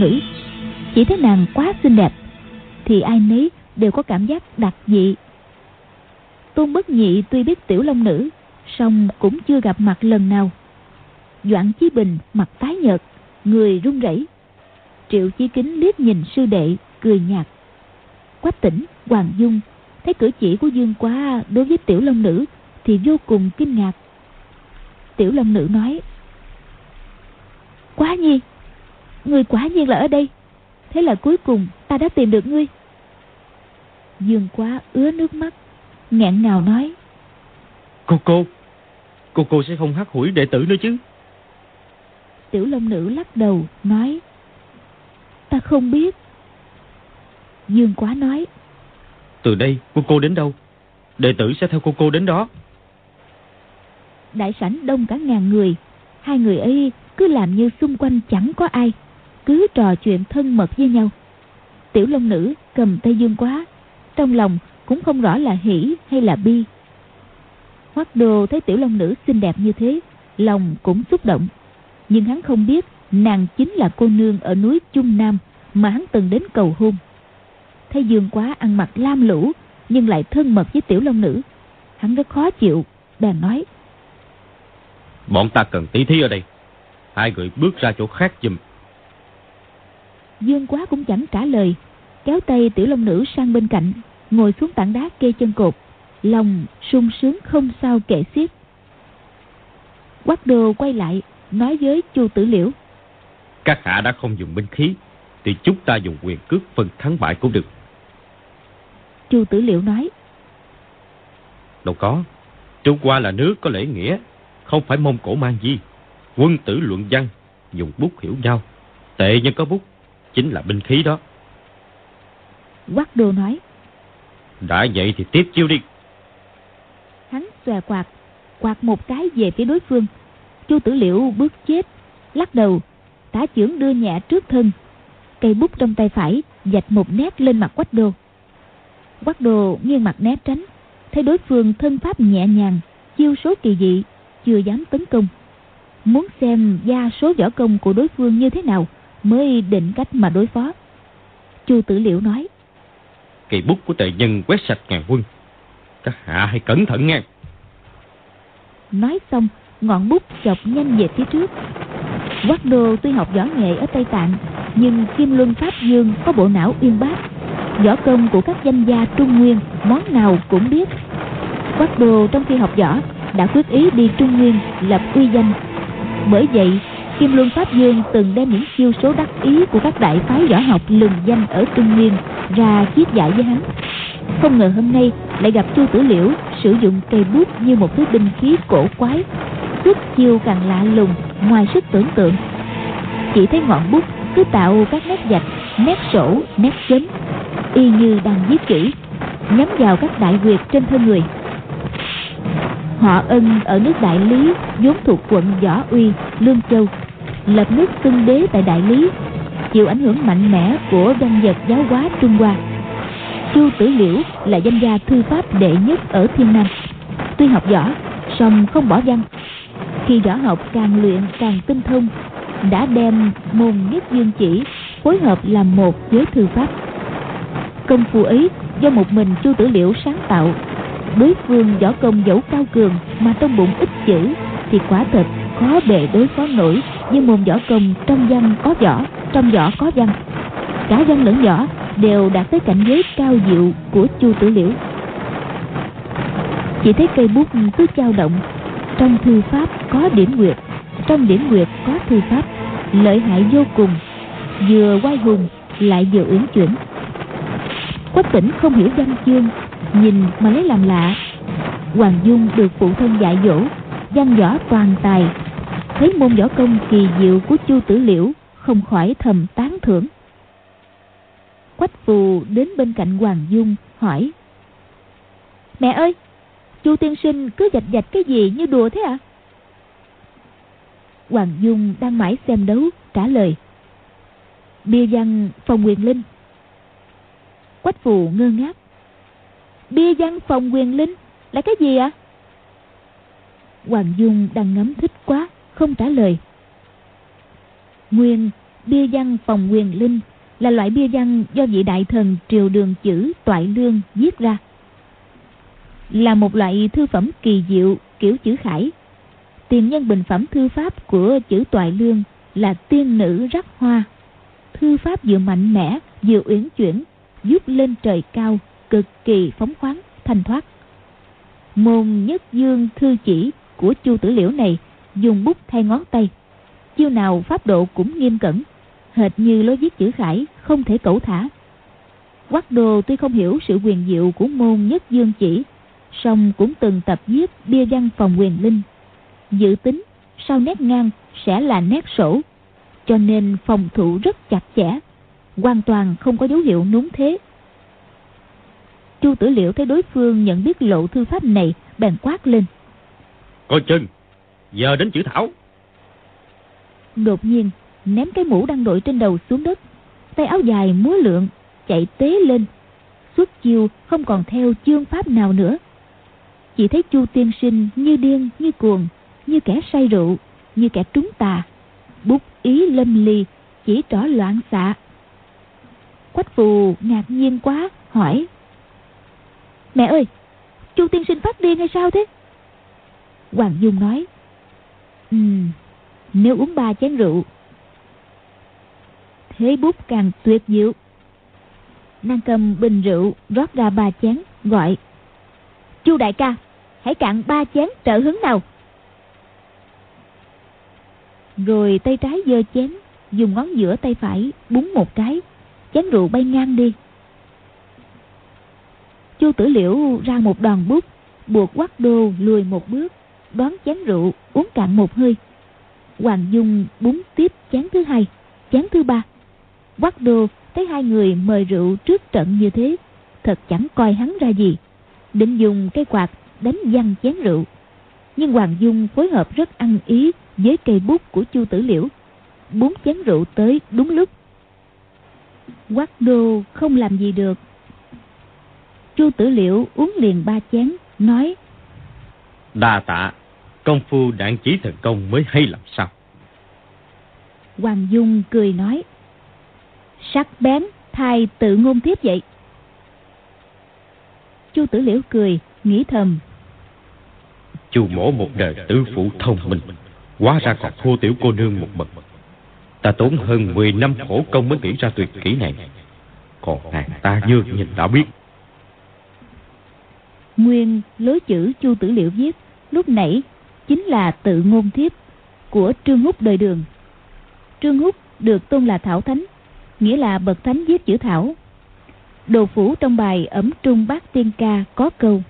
nữ. Chỉ thấy nàng quá xinh đẹp, thì ai nấy đều có cảm giác đặc dị. Tôn bất nhị tuy biết tiểu long nữ, song cũng chưa gặp mặt lần nào. Doãn chí bình mặt tái nhợt, người run rẩy. Triệu chí kính liếc nhìn sư đệ, cười nhạt. Quách tỉnh, hoàng dung, thấy cử chỉ của dương quá đối với tiểu long nữ thì vô cùng kinh ngạc. Tiểu long nữ nói, quá nhi người quả nhiên là ở đây. Thế là cuối cùng ta đã tìm được ngươi. Dương quá ứa nước mắt nghẹn ngào nói. Cô cô cô cô sẽ không hắt hủi đệ tử nữa chứ? Tiểu long nữ lắc đầu nói. Ta không biết. Dương quá nói. Từ đây cô cô đến đâu? Đệ tử sẽ theo cô cô đến đó. Đại sảnh đông cả ngàn người. Hai người ấy cứ làm như xung quanh chẳng có ai cứ trò chuyện thân mật với nhau. Tiểu long nữ cầm tay dương quá, trong lòng cũng không rõ là hỉ hay là bi. Hoắc đồ thấy tiểu long nữ xinh đẹp như thế, lòng cũng xúc động. Nhưng hắn không biết nàng chính là cô nương ở núi trung nam mà hắn từng đến cầu hôn. Thấy dương quá ăn mặc lam lũ, nhưng lại thân mật với tiểu long nữ, hắn rất khó chịu, bèn nói. Bọn ta cần tí thí ở đây. Hai người bước ra chỗ khác giùm dương quá cũng chẳng trả lời. Kéo tay tiểu long nữ sang bên cạnh ngồi xuống tảng đá kê chân cột. Lòng sung sướng không sao kể xiết. Quát đồ quay lại nói với chu tử liễu. Các hạ đã không dùng binh khí thì chúng ta dùng quyền cước phân thắng bại cũng được. Chu tử liễu nói. Đâu có. Trung hoa là nước có lễ nghĩa không phải mông cổ mang gì quân tử luận văn dùng bút hiểu nhau. Tệ nhân có bút chính là binh khí đó. Quát đồ nói đã vậy thì tiếp chiêu đi. Hắn xòe quạt quạt một cái về phía đối phương. Chu tử liễu bước chết lắc đầu tả chưởng đưa nhẹ trước thân. Cây bút trong tay phải dạch một nét lên mặt quách đồ quách đồ nghiêng mặt né tránh thấy đối phương thân pháp nhẹ nhàng chiêu số kỳ dị chưa dám tấn công. Muốn xem gia số võ công của đối phương như thế nào mới định cách mà đối phó. Chu tử liễu nói kỳ bút của tề nhân quét sạch ngàn quân. Các hạ hãy cẩn thận nghe. Nói xong ngọn bút chọc nhanh về phía trước. Quát đô tuy học võ nghệ ở tây tạng nhưng kim luân pháp dương có bộ não uyên bác. Võ công của các danh gia trung nguyên món nào cũng biết. Quát đô trong khi học võ đã quyết ý đi trung nguyên lập uy danh. Bởi vậy kim luân pháp dương từng đem những chiêu số đắc ý của các đại phái võ học lừng danh ở trung nguyên ra chiết giải với hắn. Không ngờ hôm nay lại gặp chu tử liễu sử dụng cây bút như một thứ binh khí cổ quái Sức chiêu càng lạ lùng ngoài sức tưởng tượng. Chỉ thấy ngọn bút cứ tạo các nét dạch, nét sổ nét chấm y như đang viết chữ, nhắm vào các đại quyệt trên thân người. Họ ân ở nước đại lý vốn thuộc quận võ uy lương châu lập nước xưng đế tại đại lý, chịu ảnh hưởng mạnh mẽ của văn vật giáo hóa trung hoa. Chu tử liễu là danh gia thư pháp đệ nhất ở thiên nam. Tuy học võ, song không bỏ văn. Khi võ học càng luyện càng tinh thông, đã đem môn nhất dương chỉ phối hợp làm một với thư pháp. Công phu ấy do một mình chu tử liễu sáng tạo. Đối phương võ công dẫu cao cường mà trong bụng ít chữ thì quả thật khó bề đối phó nổi với môn võ công trong văn có võ, trong võ có văn. Cả văn lẫn võ đều đạt tới cảnh giới cao diệu của chu tử liễu. Chỉ thấy cây bút cứ trao động, trong thư pháp có điểm nguyệt, trong điểm nguyệt có thư pháp, lợi hại vô cùng, vừa quay hùng lại vừa uyển chuyển. Quách tỉnh không hiểu văn chương, nhìn mà lấy làm lạ. Hoàng dung được phụ thân dạy dỗ, văn võ toàn tài thấy môn võ công kỳ diệu của chu tử liễu không khỏi thầm tán thưởng quách phù đến bên cạnh hoàng dung, hỏi, mẹ ơi, chu tiên sinh cứ dạch dạch cái gì như đùa thế ạ à? hoàng dung đang mãi xem đấu, trả lời, bia văn phòng quyền linh quách phù ngơ ngác, bia văn phòng quyền linh là cái gì ạ à? hoàng dung đang ngắm thích quá không trả lời Nguyên bia văn phòng quyền linh là loại bia văn do vị đại thần triều đường chữ toại lương viết ra. Là một loại thư phẩm kỳ diệu kiểu chữ khải. Tiền nhân bình phẩm thư pháp của chữ toại lương là tiên nữ rắc hoa. Thư pháp vừa mạnh mẽ vừa uyển chuyển, giúp lên trời cao, cực kỳ phóng khoáng, thanh thoát. Môn nhất dương thư chỉ của chu tử liễu này dùng bút thay ngón tay. Chiêu nào pháp độ cũng nghiêm cẩn, hệt như lối viết chữ khải không thể cẩu thả. Quắc đồ tuy không hiểu sự quyền diệu của môn nhất dương chỉ, song cũng từng tập viết bia văn phòng quyền linh. Dự tính sau nét ngang sẽ là nét sổ, cho nên phòng thủ rất chặt chẽ, hoàn toàn không có dấu hiệu núng thế. Chu tử liễu thấy đối phương nhận biết lộ thư pháp này, bèn quát lên. Coi chừng, giờ đến chữ thảo. Đột nhiên, ném cái mũ đang đội trên đầu xuống đất. Tay áo dài múa lượng chạy tế lên. Suốt chiều không còn theo chương pháp nào nữa. Chỉ thấy chu tiên sinh như điên như cuồng như kẻ say rượu như kẻ trúng tà. Bút ý lâm ly chỉ trỏ loạn xạ. Quách phù ngạc nhiên quá hỏi. Mẹ ơi chu tiên sinh phát điên hay sao thế? Hoàng dung nói ừ. Nếu uống ba chén rượu, thế bút càng tuyệt diệu. Nàng cầm bình rượu, rót ra ba chén, gọi, chu đại ca, hãy cạn ba chén trợ hứng nào. Rồi tay trái giơ chén, dùng ngón giữa tay phải búng một cái, chén rượu bay ngang đi. Chu tử liễu ra một đòn bút, buộc quắc đô lùi một bước đón chén rượu, uống cạn một hơi. Hoàng dung búng tiếp chén thứ hai, chén thứ ba. Quắc đô thấy hai người mời rượu trước trận như thế, thật chẳng coi hắn ra gì. Định dùng cây quạt đánh văng chén rượu. Nhưng hoàng dung phối hợp rất ăn ý với cây bút của chu tử liễu bốn chén rượu tới đúng lúc. Quắc đô không làm gì được. Chu tử liễu uống liền ba chén, nói, đa tạ công phu đạn chỉ thần công mới hay làm sao? Hoàng dung cười nói sắc bén thay tự ngôn tiếp vậy. Chu tử liễu cười nghĩ thầm chu mổ một đời tứ phụ thông minh hóa ra còn thua tiểu cô nương một bậc ta tốn hơn 10 năm khổ công mới nghĩ ra tuyệt kỹ này. Còn nàng ta như nhìn đã biết. Nguyên lối chữ chu tử liễu viết lúc nãy chính là tự ngôn thiếp của trương húc đời đường. Trương húc được tôn là thảo thánh, nghĩa là bậc thánh viết chữ thảo. Đồ phủ trong bài ẩm trung bát tiên ca có câu,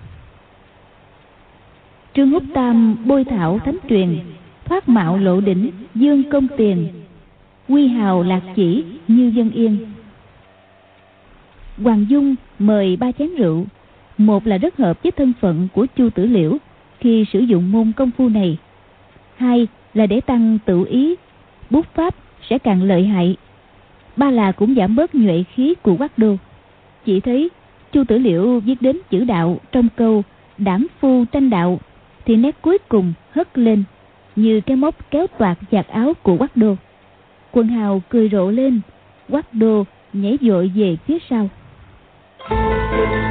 trương húc tam bôi thảo thánh truyền, thoát mạo lộ đỉnh, dương công tiền, quy hào lạc chỉ như dân yên. Hoàng dung mời ba chén rượu, một là rất hợp với thân phận của chu tử liễu khi sử dụng môn công phu này. Hai là để tăng tự ý, bút pháp sẽ càng lợi hại. Ba là cũng giảm bớt nhuệ khí của quắc đô. Chỉ thấy, chu tử liễu viết đến chữ đạo trong câu đảm phu tranh đạo thì nét cuối cùng hất lên như cái móc kéo toạc giặt áo của quắc đô. Quân hào cười rộ lên quắc đô nhảy vội về phía sau. Thank you.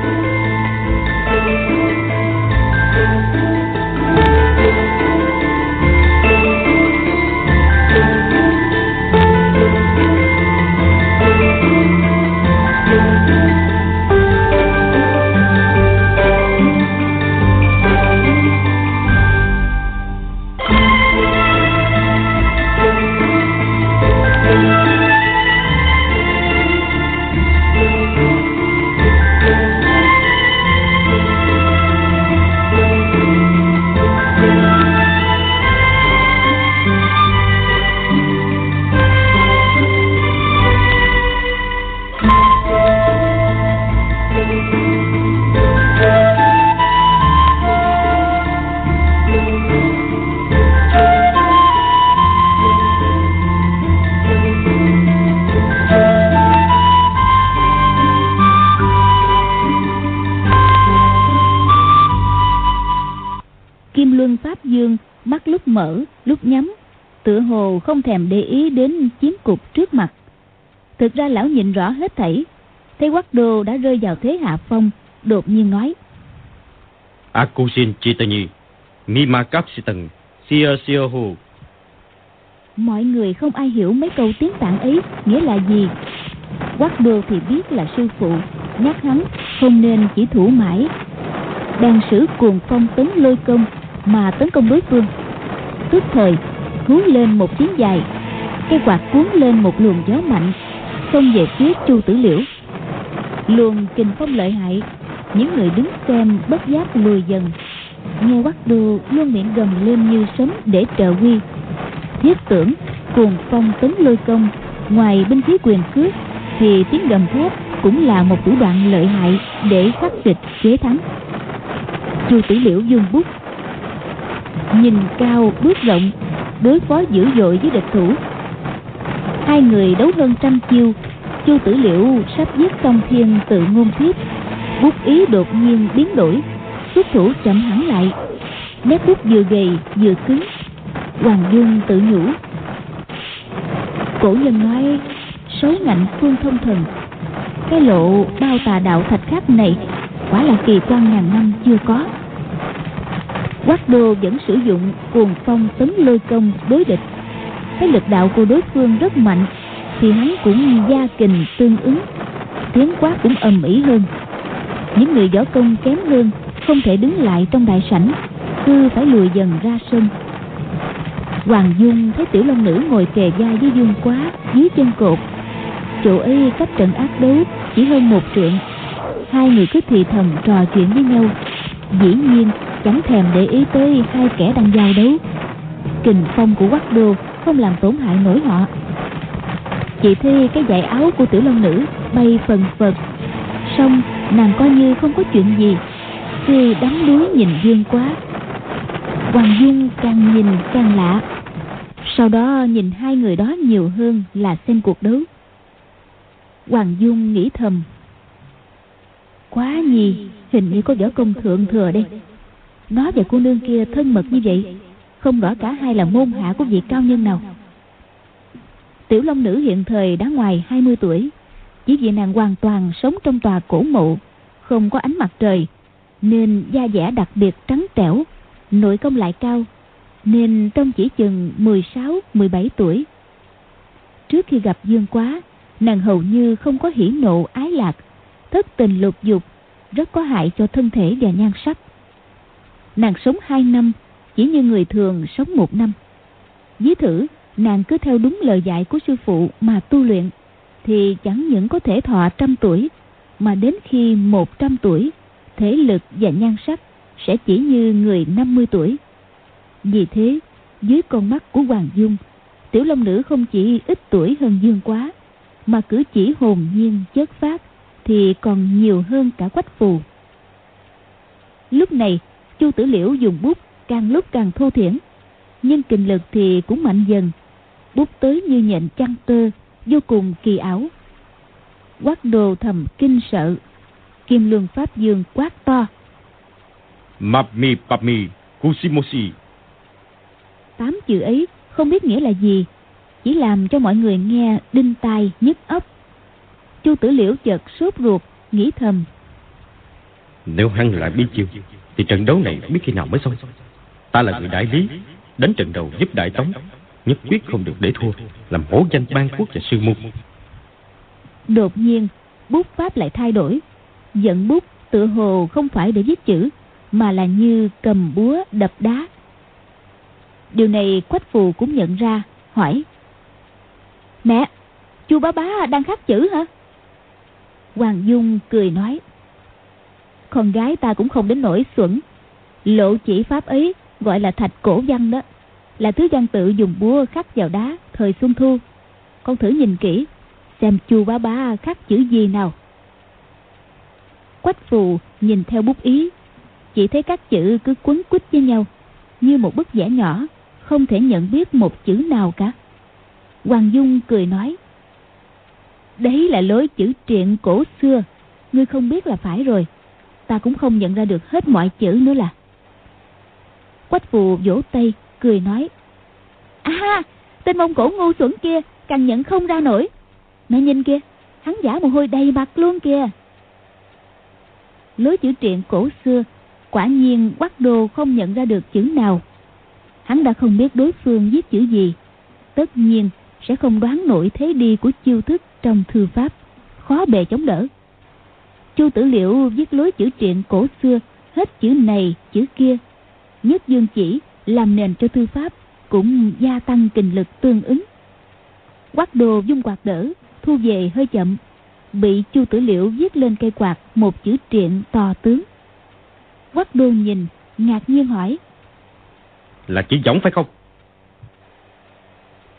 Ra lão nhìn rõ hết thảy. Thấy quắc đô đã rơi vào thế hạ phong Đột nhiên nói Akusin Chitani Mima Kapsitan Sia Sia Hu Mọi người không ai hiểu mấy câu tiếng tạng ấy Nghĩa là gì. Quắc đô thì biết là sư phụ Nhắc hắn không nên chỉ thủ mãi. Đang sử cuồng phong tấn lôi công Mà tấn công đối phương. Tức thời hú lên một tiếng dài Cây quạt cuốn lên một luồng gió mạnh Xông về phía chu tử liễu. Luồng kình phong lợi hại, Những người đứng xem bất giác lùi dần. Nghe quắc đô luôn miệng gầm lên như sấm để trợ quy Thiết tưởng, cuồng phong tấn lôi công, Ngoài binh khí quyền cước, Thì tiếng gầm thét cũng là một thủ đoạn lợi hại Để khắc địch chế thắng. Chu tử liễu dương bút, Nhìn cao bước rộng, Đối phó dữ dội với địch thủ. Hai người đấu hơn trăm chiêu. Chu tử liễu sắp giết công thiên tự ngôn thiết Bút ý đột nhiên biến đổi. Xuất thủ chậm hẳn lại. Nét bút vừa gầy, vừa cứng. Hoàng Dung tự nhủ. Cổ nhân nói sáu ngạnh phương thông thần. Cái lộ bao tà đạo thạch khắc này, Quả là kỳ quan ngàn năm chưa có. Quách đô vẫn sử dụng cuồng phong tấn lôi công đối địch thấy lực đạo của đối phương rất mạnh, Thì hắn cũng gia kình tương ứng Tiếng quát cũng ầm ĩ hơn Những người võ công kém hơn Không thể đứng lại trong đại sảnh, Cứ phải lùi dần ra sân Hoàng Dung thấy tiểu long nữ ngồi kề vai với Dương Quá dưới chân cột. Chỗ ấy cách trận ác đấu chỉ hơn một trượng. Hai người cứ thì thầm trò chuyện với nhau. Dĩ nhiên, chẳng thèm để ý tới hai kẻ đang giao đấu. Kình phong của quắc đô không làm tổn hại nổi họ. Chị thi cái dải áo của tiểu long nữ bay phần phật. Xong nàng coi như không có chuyện gì. Khi đắm đuối nhìn Dương Quá Hoàng Dung càng nhìn càng lạ Sau đó nhìn hai người đó nhiều hơn là xem cuộc đấu Hoàng Dung nghĩ thầm Quá nhì, Hình như có võ công thượng thừa đây Nó và cô nương kia thân mật như vậy không rõ cả hai là môn hạ của vị cao nhân nào Tiểu Long Nữ hiện thời đã ngoài 20 tuổi Chỉ vì nàng hoàn toàn sống trong tòa cổ mộ Không có ánh mặt trời Nên da dẻ đặc biệt trắng trẻo nội công lại cao nên trong chỉ chừng 16-17 tuổi. Trước khi gặp Dương Quá, nàng hầu như không có hỉ nộ ái lạc, thất tình lục dục, rất có hại cho thân thể và nhan sắc. Nàng sống hai năm, chỉ như người thường sống một năm. dí thử, nàng cứ theo đúng lời dạy của sư phụ mà tu luyện, thì chẳng những có thể thọ trăm tuổi, mà đến khi 100 tuổi, thể lực và nhan sắc sẽ chỉ như người 50 tuổi. Vì thế, dưới con mắt của Hoàng Dung, Tiểu Long Nữ không chỉ ít tuổi hơn Dương quá, mà cử chỉ hồn nhiên chất phát thì còn nhiều hơn cả quách phù. Lúc này, Chu Tử Liễu dùng bút càng lúc càng thô thiển, nhưng kinh lực thì cũng mạnh dần, bút tới như nhện chăn tơ, vô cùng kỳ ảo. Quát đồ thầm kinh sợ, Kim Luân Pháp Dương quát to. Mapmi Papmi Kusimoshi. Tám chữ ấy không biết nghĩa là gì, chỉ làm cho mọi người nghe đinh tai nhức óc. Chu Tử Liễu chợt sốt ruột, nghĩ thầm. Nếu hắn lại biết chiêu, thì trận đấu này biết khi nào mới xong. Ta là người đại lý, đánh trận đầu giúp đại tống, nhất quyết không được để thua, làm hổ danh ban quốc và sư môn. Đột nhiên, bút pháp lại thay đổi, giận bút tựa hồ không phải để viết chữ mà là như cầm búa đập đá. Điều này Quách Phù cũng nhận ra, hỏi. Mẹ, chu bá bá đang khắc chữ hả? Hoàng Dung cười nói. Con gái ta cũng không đến nỗi xuẩn. Lộ chỉ pháp ấy gọi là thạch cổ văn đó. Là thứ văn tự dùng búa khắc vào đá thời xuân thu. Con thử nhìn kỹ, xem chu bá bá khắc chữ gì nào. Quách phù nhìn theo bút ý chỉ thấy các chữ cứ quấn quýt với nhau như một bức vẽ nhỏ không thể nhận biết một chữ nào cả hoàng dung cười nói đấy là lối chữ triện cổ xưa ngươi không biết là phải rồi ta cũng không nhận ra được hết mọi chữ nữa là quách phù vỗ tay cười nói À Tên Mông Cổ ngu xuẩn kia Càng nhận không ra nổi. Mẹ nhìn kia, Hắn giả mồ hôi đầy mặt luôn kìa. Lối chữ truyện cổ xưa Quả nhiên quắc đồ không nhận ra được chữ nào. Hắn đã không biết đối phương viết chữ gì. Tất nhiên sẽ không đoán nổi thế đi của chiêu thức trong thư pháp Khó bề chống đỡ. Chu Tử Liệu viết lối chữ truyện cổ xưa Hết chữ này chữ kia Nhất dương chỉ làm nền cho thư pháp Cũng gia tăng kinh lực tương ứng. Quát đồ dung quạt đỡ Thu về hơi chậm. Bị Chu Tử Liệu viết lên cây quạt Một chữ triện to tướng. Quát đô nhìn Ngạc nhiên hỏi. Là chữ giống phải không?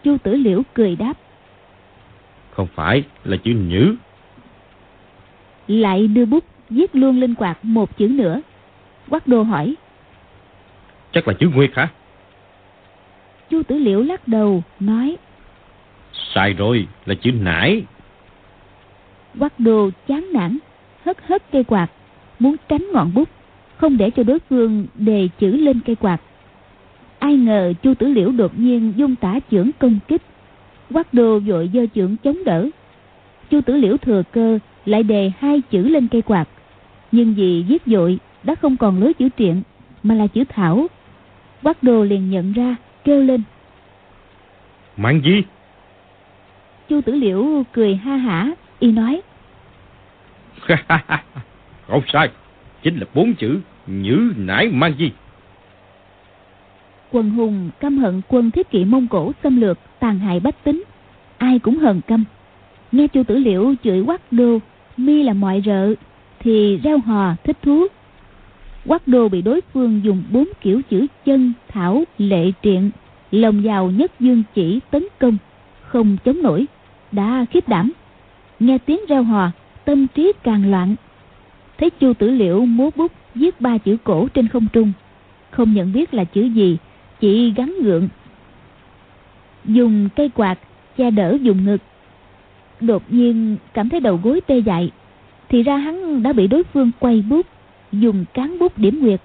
Chu Tử Liễu cười đáp. Không phải là chữ nhữ. Lại đưa bút viết luôn lên quạt một chữ nữa. Quát đô hỏi Chắc là chữ Nguyệt hả? Chu Tử Liễu lắc đầu nói Sai rồi là chữ nải. Quát đô chán nản Hất hất cây quạt Muốn tránh ngọn bút Không để cho đối phương đề chữ lên cây quạt. Ai ngờ chu tử liễu đột nhiên dung tả chưởng công kích. Quát đô vội giơ chưởng chống đỡ. Chu tử liễu thừa cơ lại đề hai chữ lên cây quạt. Nhưng vì giết dội đã không còn lối chữ triện mà là chữ thảo quát đô liền nhận ra kêu lên. Mang gì? Chu tử liễu cười ha hả y nói. Không sai chính là bốn chữ nhữ nải mang gì? Quần hùng căm hận quân thiết kỵ Mông Cổ xâm lược tàn hại bách tính Ai cũng hờn căm. Nghe chu tử liễu chửi quắc đô Mi là mọi rợ Thì reo hò thích thú Quắc đô bị đối phương dùng bốn kiểu chữ chân, thảo, lệ triện Lồng vào nhất dương chỉ tấn công Không chống nổi Đã khiếp đảm. Nghe tiếng reo hò Tâm trí càng loạn. Thấy chu tử liễu múa bút viết ba chữ cổ trên không trung Không nhận biết là chữ gì chỉ gắn gượng. Dùng cây quạt che đỡ dùng ngực. Đột nhiên cảm thấy đầu gối tê dại thì ra hắn đã bị đối phương quay bút dùng cán bút điểm nguyệt.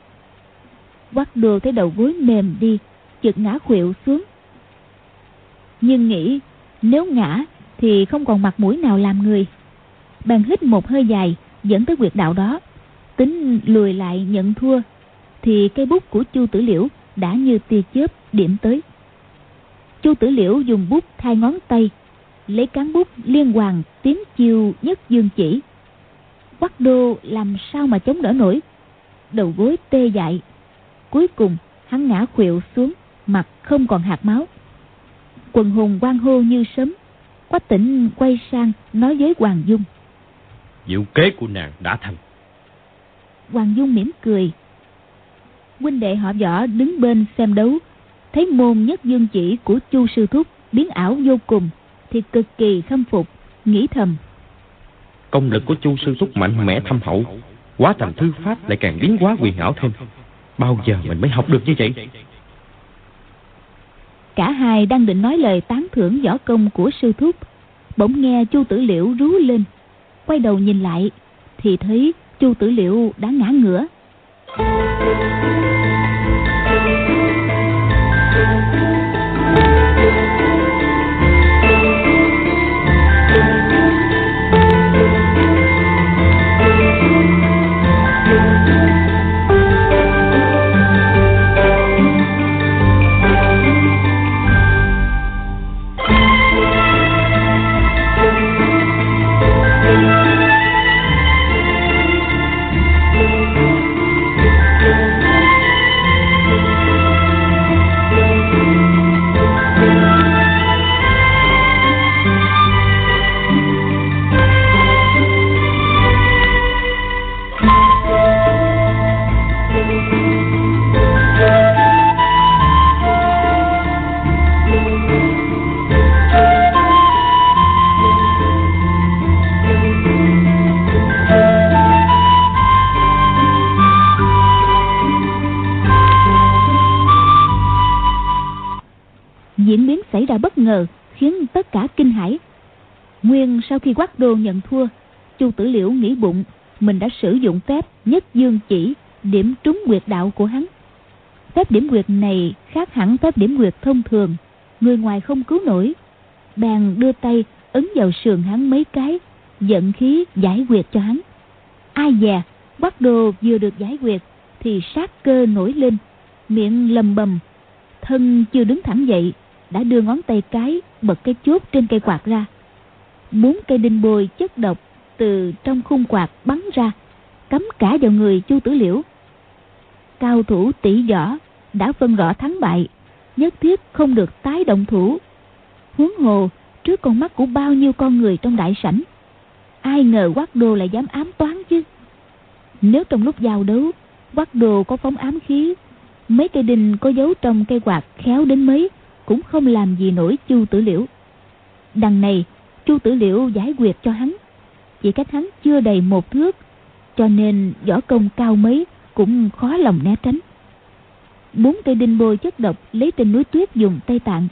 Quát đồ thấy đầu gối mềm đi chợt ngã khuỵu xuống. Nhưng nghĩ, nếu ngã thì không còn mặt mũi nào làm người. Bèn hít một hơi dài, dẫn tới quyệt đạo đó. Tính lùi lại nhận thua, thì cây bút của chu tử liễu đã như tia chớp điểm tới. Chu tử liễu dùng bút thay ngón tay, lấy cán bút liên hoàn tiến chiêu nhất dương chỉ quắc đô làm sao mà chống đỡ nổi? Đầu gối tê dại. Cuối cùng hắn ngã khuỵu xuống mặt không còn hạt máu. Quần hùng quan hô như sớm quách tỉnh quay sang nói với hoàng dung. Diệu kế của nàng đã thành. Hoàng dung mỉm cười. Huynh đệ họ võ đứng bên xem đấu. Thấy môn nhất dương chỉ của chu sư thúc biến ảo vô cùng thì cực kỳ khâm phục nghĩ thầm công lực của chu sư thúc mạnh mẽ thâm hậu, quá thành thư pháp lại càng biến quá quyền ảo thêm. Bao giờ mình mới học được như vậy? Cả hai đang định nói lời tán thưởng võ công của sư thúc. Bỗng nghe chu tử liễu rú lên. Quay đầu nhìn lại, thì thấy chu tử liễu đã ngã ngửa. Sau khi quát đô nhận thua, chu tử liễu nghĩ bụng, mình đã sử dụng phép nhất dương chỉ, điểm trúng quyệt đạo của hắn. Phép điểm quyệt này khác hẳn phép điểm quyệt thông thường, người ngoài không cứu nổi. Bèn đưa tay ấn vào sườn hắn mấy cái, giận khí giải quyệt cho hắn. Ai dè, quát đồ vừa được giải quyệt thì sát cơ nổi lên, miệng lầm bầm. Thân chưa đứng thẳng dậy, đã đưa ngón tay cái, bật cái chốt trên cây quạt ra bốn cây đinh bôi chất độc từ trong khung quạt bắn ra, cắm cả vào người chu tử liễu. Cao thủ tỷ võ đã phân rõ thắng bại, nhất thiết không được tái động thủ. Huống hồ, trước con mắt của bao nhiêu con người trong đại sảnh, ai ngờ quát đồ lại dám ám toán chứ? Nếu trong lúc giao đấu quát đồ có phóng ám khí, mấy cây đinh có giấu trong cây quạt khéo đến mấy cũng không làm gì nổi chu tử liễu. Đằng này chu tử liễu giải quyết cho hắn. Chỉ cách hắn chưa đầy một thước, cho nên võ công cao mấy cũng khó lòng né tránh. Bốn cây đinh bôi chất độc lấy trên núi tuyết dùng tây tạng.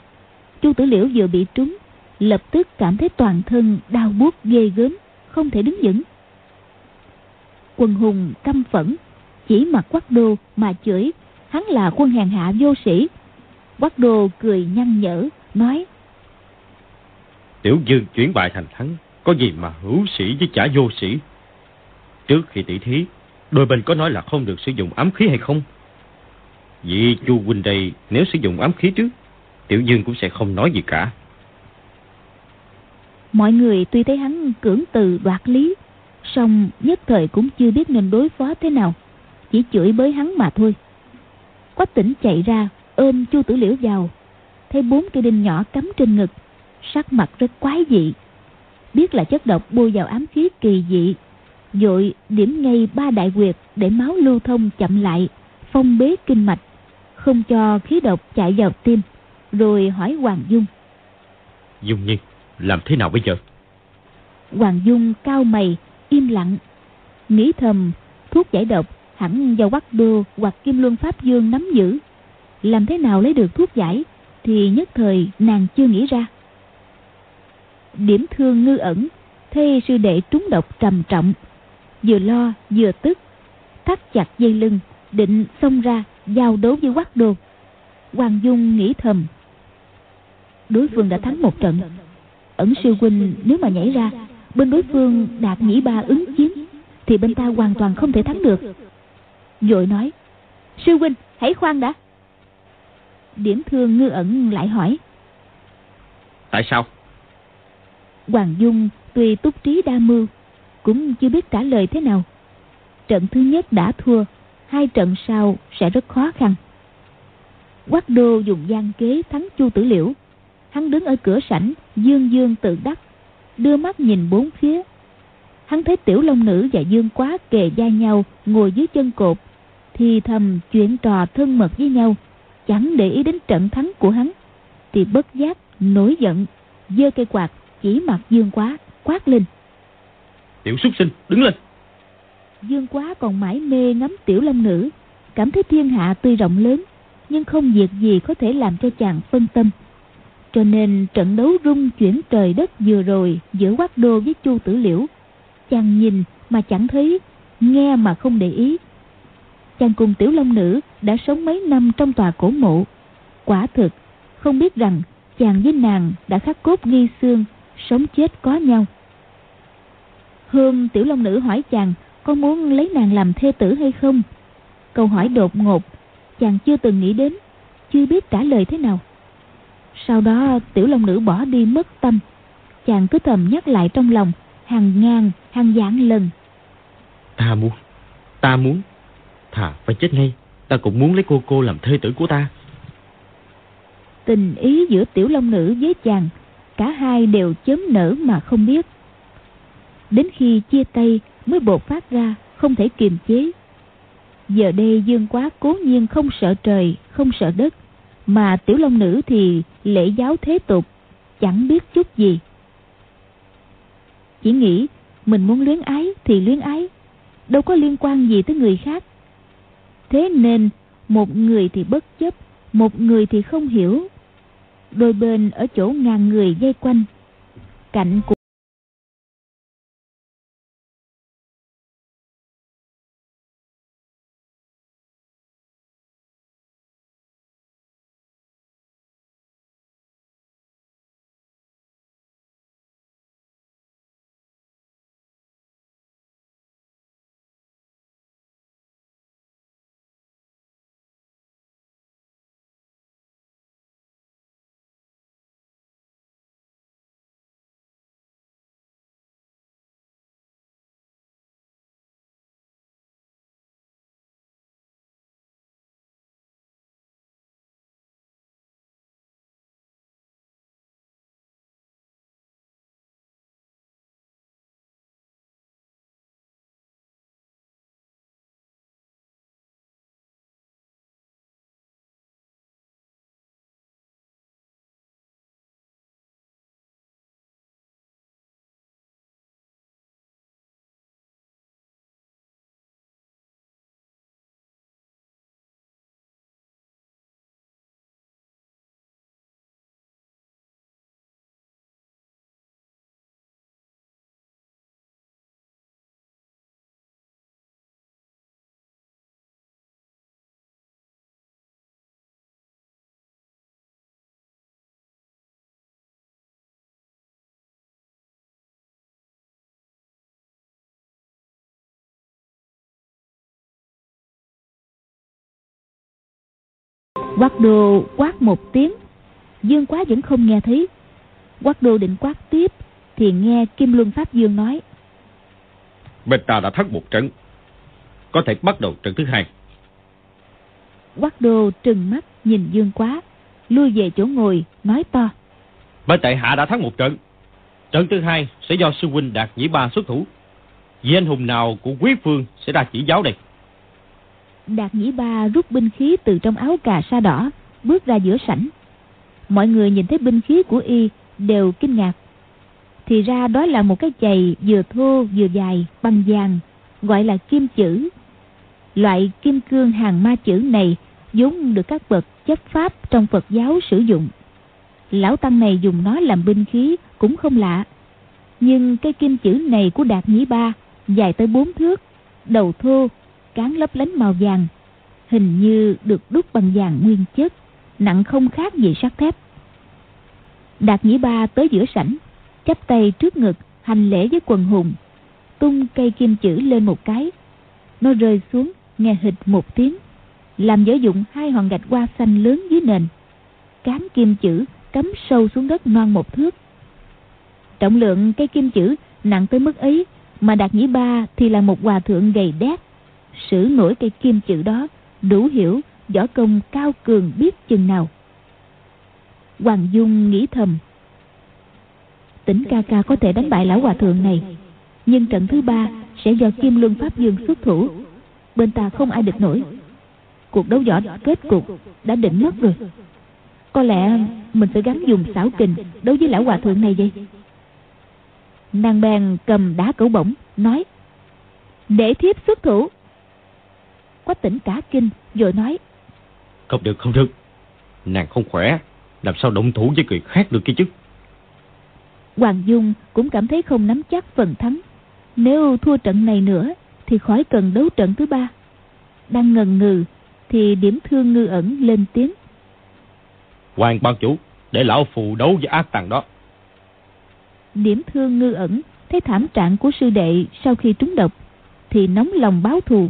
Chu tử liễu vừa bị trúng, lập tức cảm thấy toàn thân đau buốt ghê gớm, không thể đứng vững. Quân hùng căm phẫn, chỉ mặt quắc đô mà chửi, hắn là quân hàng hạ vô sĩ quắc đô cười nhăn nhở, nói tiểu dương chuyển bại thành thắng có gì mà hữu sĩ với chả vô sĩ? Trước khi tỷ thí, đôi bên có nói là không được sử dụng ám khí hay không? Vì chu huynh đây, nếu sử dụng ám khí trước, tiểu dương cũng sẽ không nói gì cả. Mọi người tuy thấy hắn cưỡng từ đoạt lý, song nhất thời cũng chưa biết nên đối phó thế nào, chỉ chửi bới hắn mà thôi. Quách tỉnh chạy ra, ôm chu tử liễu vào, thấy bốn cây đinh nhỏ cắm trên ngực sắc mặt rất quái dị. Biết là chất độc bôi vào ám khí kỳ dị dội điểm ngay ba đại quyệt để máu lưu thông chậm lại phong bế kinh mạch không cho khí độc chạy vào tim rồi hỏi hoàng dung. Dung nhi làm thế nào bây giờ? Hoàng dung cao mày im lặng nghĩ thầm thuốc giải độc hẳn do quắc đô hoặc kim luân pháp dương nắm giữ. Làm thế nào lấy được thuốc giải thì nhất thời nàng chưa nghĩ ra điểm thương ngư ẩn, thê sư đệ trúng độc trầm trọng. Vừa lo, vừa tức, thắt chặt dây lưng, định xông ra, giao đấu với quắc đô. Hoàng dung nghĩ thầm, đối phương đã thắng một trận. Ẩn sư huynh, nếu mà nhảy ra, bên đối phương đạt nhĩ ba ứng chiến, thì bên ta hoàn toàn không thể thắng được. Vội nói, sư huynh, hãy khoan đã. Điểm thương ngư ẩn lại hỏi, tại sao? Hoàng dung tuy túc trí đa mưu, cũng chưa biết trả lời thế nào. Trận thứ nhất đã thua, hai trận sau sẽ rất khó khăn. Quắc đô dùng gian kế thắng chu tử liễu. Hắn đứng ở cửa sảnh, dương dương tự đắc, đưa mắt nhìn bốn phía. Hắn thấy tiểu long nữ và dương quá kề da nhau, ngồi dưới chân cột, thì thầm chuyện trò thân mật với nhau. Chẳng để ý đến trận thắng của hắn, thì bất giác nổi giận, giơ cây quạt chỉ mặt dương quá quát lên. Tiểu súc sinh đứng lên. Dương quá còn mãi mê ngắm tiểu long nữ. Cảm thấy thiên hạ tuy rộng lớn nhưng không việc gì có thể làm cho chàng phân tâm. Cho nên trận đấu rung chuyển trời đất vừa rồi giữa quát đô với chu tử liễu chàng nhìn mà chẳng thấy nghe mà không để ý. Chàng cùng tiểu long nữ đã sống mấy năm trong tòa cổ mộ. Quả thực không biết rằng chàng với nàng đã khắc cốt ghi xương sống chết có nhau. Hôm tiểu long nữ hỏi chàng có muốn lấy nàng làm thê tử hay không? Câu hỏi đột ngột chàng chưa từng nghĩ đến chưa biết trả lời thế nào. Sau đó tiểu long nữ bỏ đi mất tâm. Chàng cứ thầm nhắc lại trong lòng hàng ngàn hàng vạn lần. Ta muốn ta muốn thà phải chết ngay ta cũng muốn lấy cô cô làm thê tử của ta. Tình ý giữa tiểu long nữ với chàng cả hai đều chớm nở mà không biết. Đến khi chia tay mới bột phát ra, không thể kiềm chế. Giờ đây dương quá cố nhiên không sợ trời, không sợ đất, mà tiểu long nữ thì lễ giáo thế tục, chẳng biết chút gì. Chỉ nghĩ mình muốn luyến ái thì luyến ái, đâu có liên quan gì tới người khác. Thế nên một người thì bất chấp, một người thì không hiểu đôi bên ở chỗ ngàn người dây quanh. Cạnh của quát đồ quát một tiếng. Dương quá vẫn không nghe thấy. Quát đồ định quát tiếp thì nghe kim luân pháp dương nói. Bên ta đã thắng một trận. Có thể bắt đầu trận thứ hai. Quát đồ trừng mắt nhìn dương quá lui về chỗ ngồi nói to. Bên tại hạ đã thắng một trận. Trận thứ hai sẽ do sư huynh đạt nhĩ ba xuất thủ. Vì anh hùng nào của quý phương sẽ ra chỉ giáo đây đạt nhĩ ba rút binh khí từ trong áo cà sa đỏ, bước ra giữa sảnh. Mọi người nhìn thấy binh khí của y đều kinh ngạc. Thì ra đó là một cái chày vừa thô vừa dài, bằng vàng, gọi là kim chữ. Loại kim cương hàng ma chữ này vốn được các bậc chấp pháp trong phật giáo sử dụng. Lão tăng này dùng nó làm binh khí cũng không lạ. Nhưng cái kim chữ này của đạt nhĩ ba dài tới bốn thước, đầu thô cán lấp lánh màu vàng, hình như được đúc bằng vàng nguyên chất, nặng không khác gì sắt thép. Đạt nhĩ ba tới giữa sảnh, chắp tay trước ngực, hành lễ với quần hùng, tung cây kim chữ lên một cái. Nó rơi xuống, nghe hịch một tiếng, làm dở dụng hai hòn gạch hoa xanh lớn dưới nền. Cán kim chữ cắm sâu xuống đất non một thước. Trọng lượng cây kim chữ nặng tới mức ấy, mà đạt nhĩ ba thì là một hòa thượng gầy đét sử nổi cây kim chữ đó, đủ hiểu võ công cao cường biết chừng nào. Hoàng dung nghĩ thầm, tỉnh ca ca có thể đánh bại lão hòa thượng này, nhưng trận thứ ba sẽ do kim luân pháp dương xuất thủ. Bên ta không ai địch nổi. Cuộc đấu võ kết cục đã định mất rồi. Có lẽ mình phải gắn dùng xảo kình đối với lão hòa thượng này vậy? Nàng bèn cầm đá cẩu bổng, nói, để thiếp xuất thủ quách tỉnh cả kinh rồi nói. Không được không được. Nàng không khỏe làm sao động thủ với người khác được kia chứ? Hoàng dung cũng cảm thấy không nắm chắc phần thắng. Nếu thua trận này nữa thì khỏi cần đấu trận thứ ba. Đang ngần ngừ thì điểm thương ngư ẩn lên tiếng. Hoàng ban chủ để lão phù đấu với ác tàng đó. Điểm thương ngư ẩn thấy thảm trạng của sư đệ sau khi trúng độc thì nóng lòng báo thù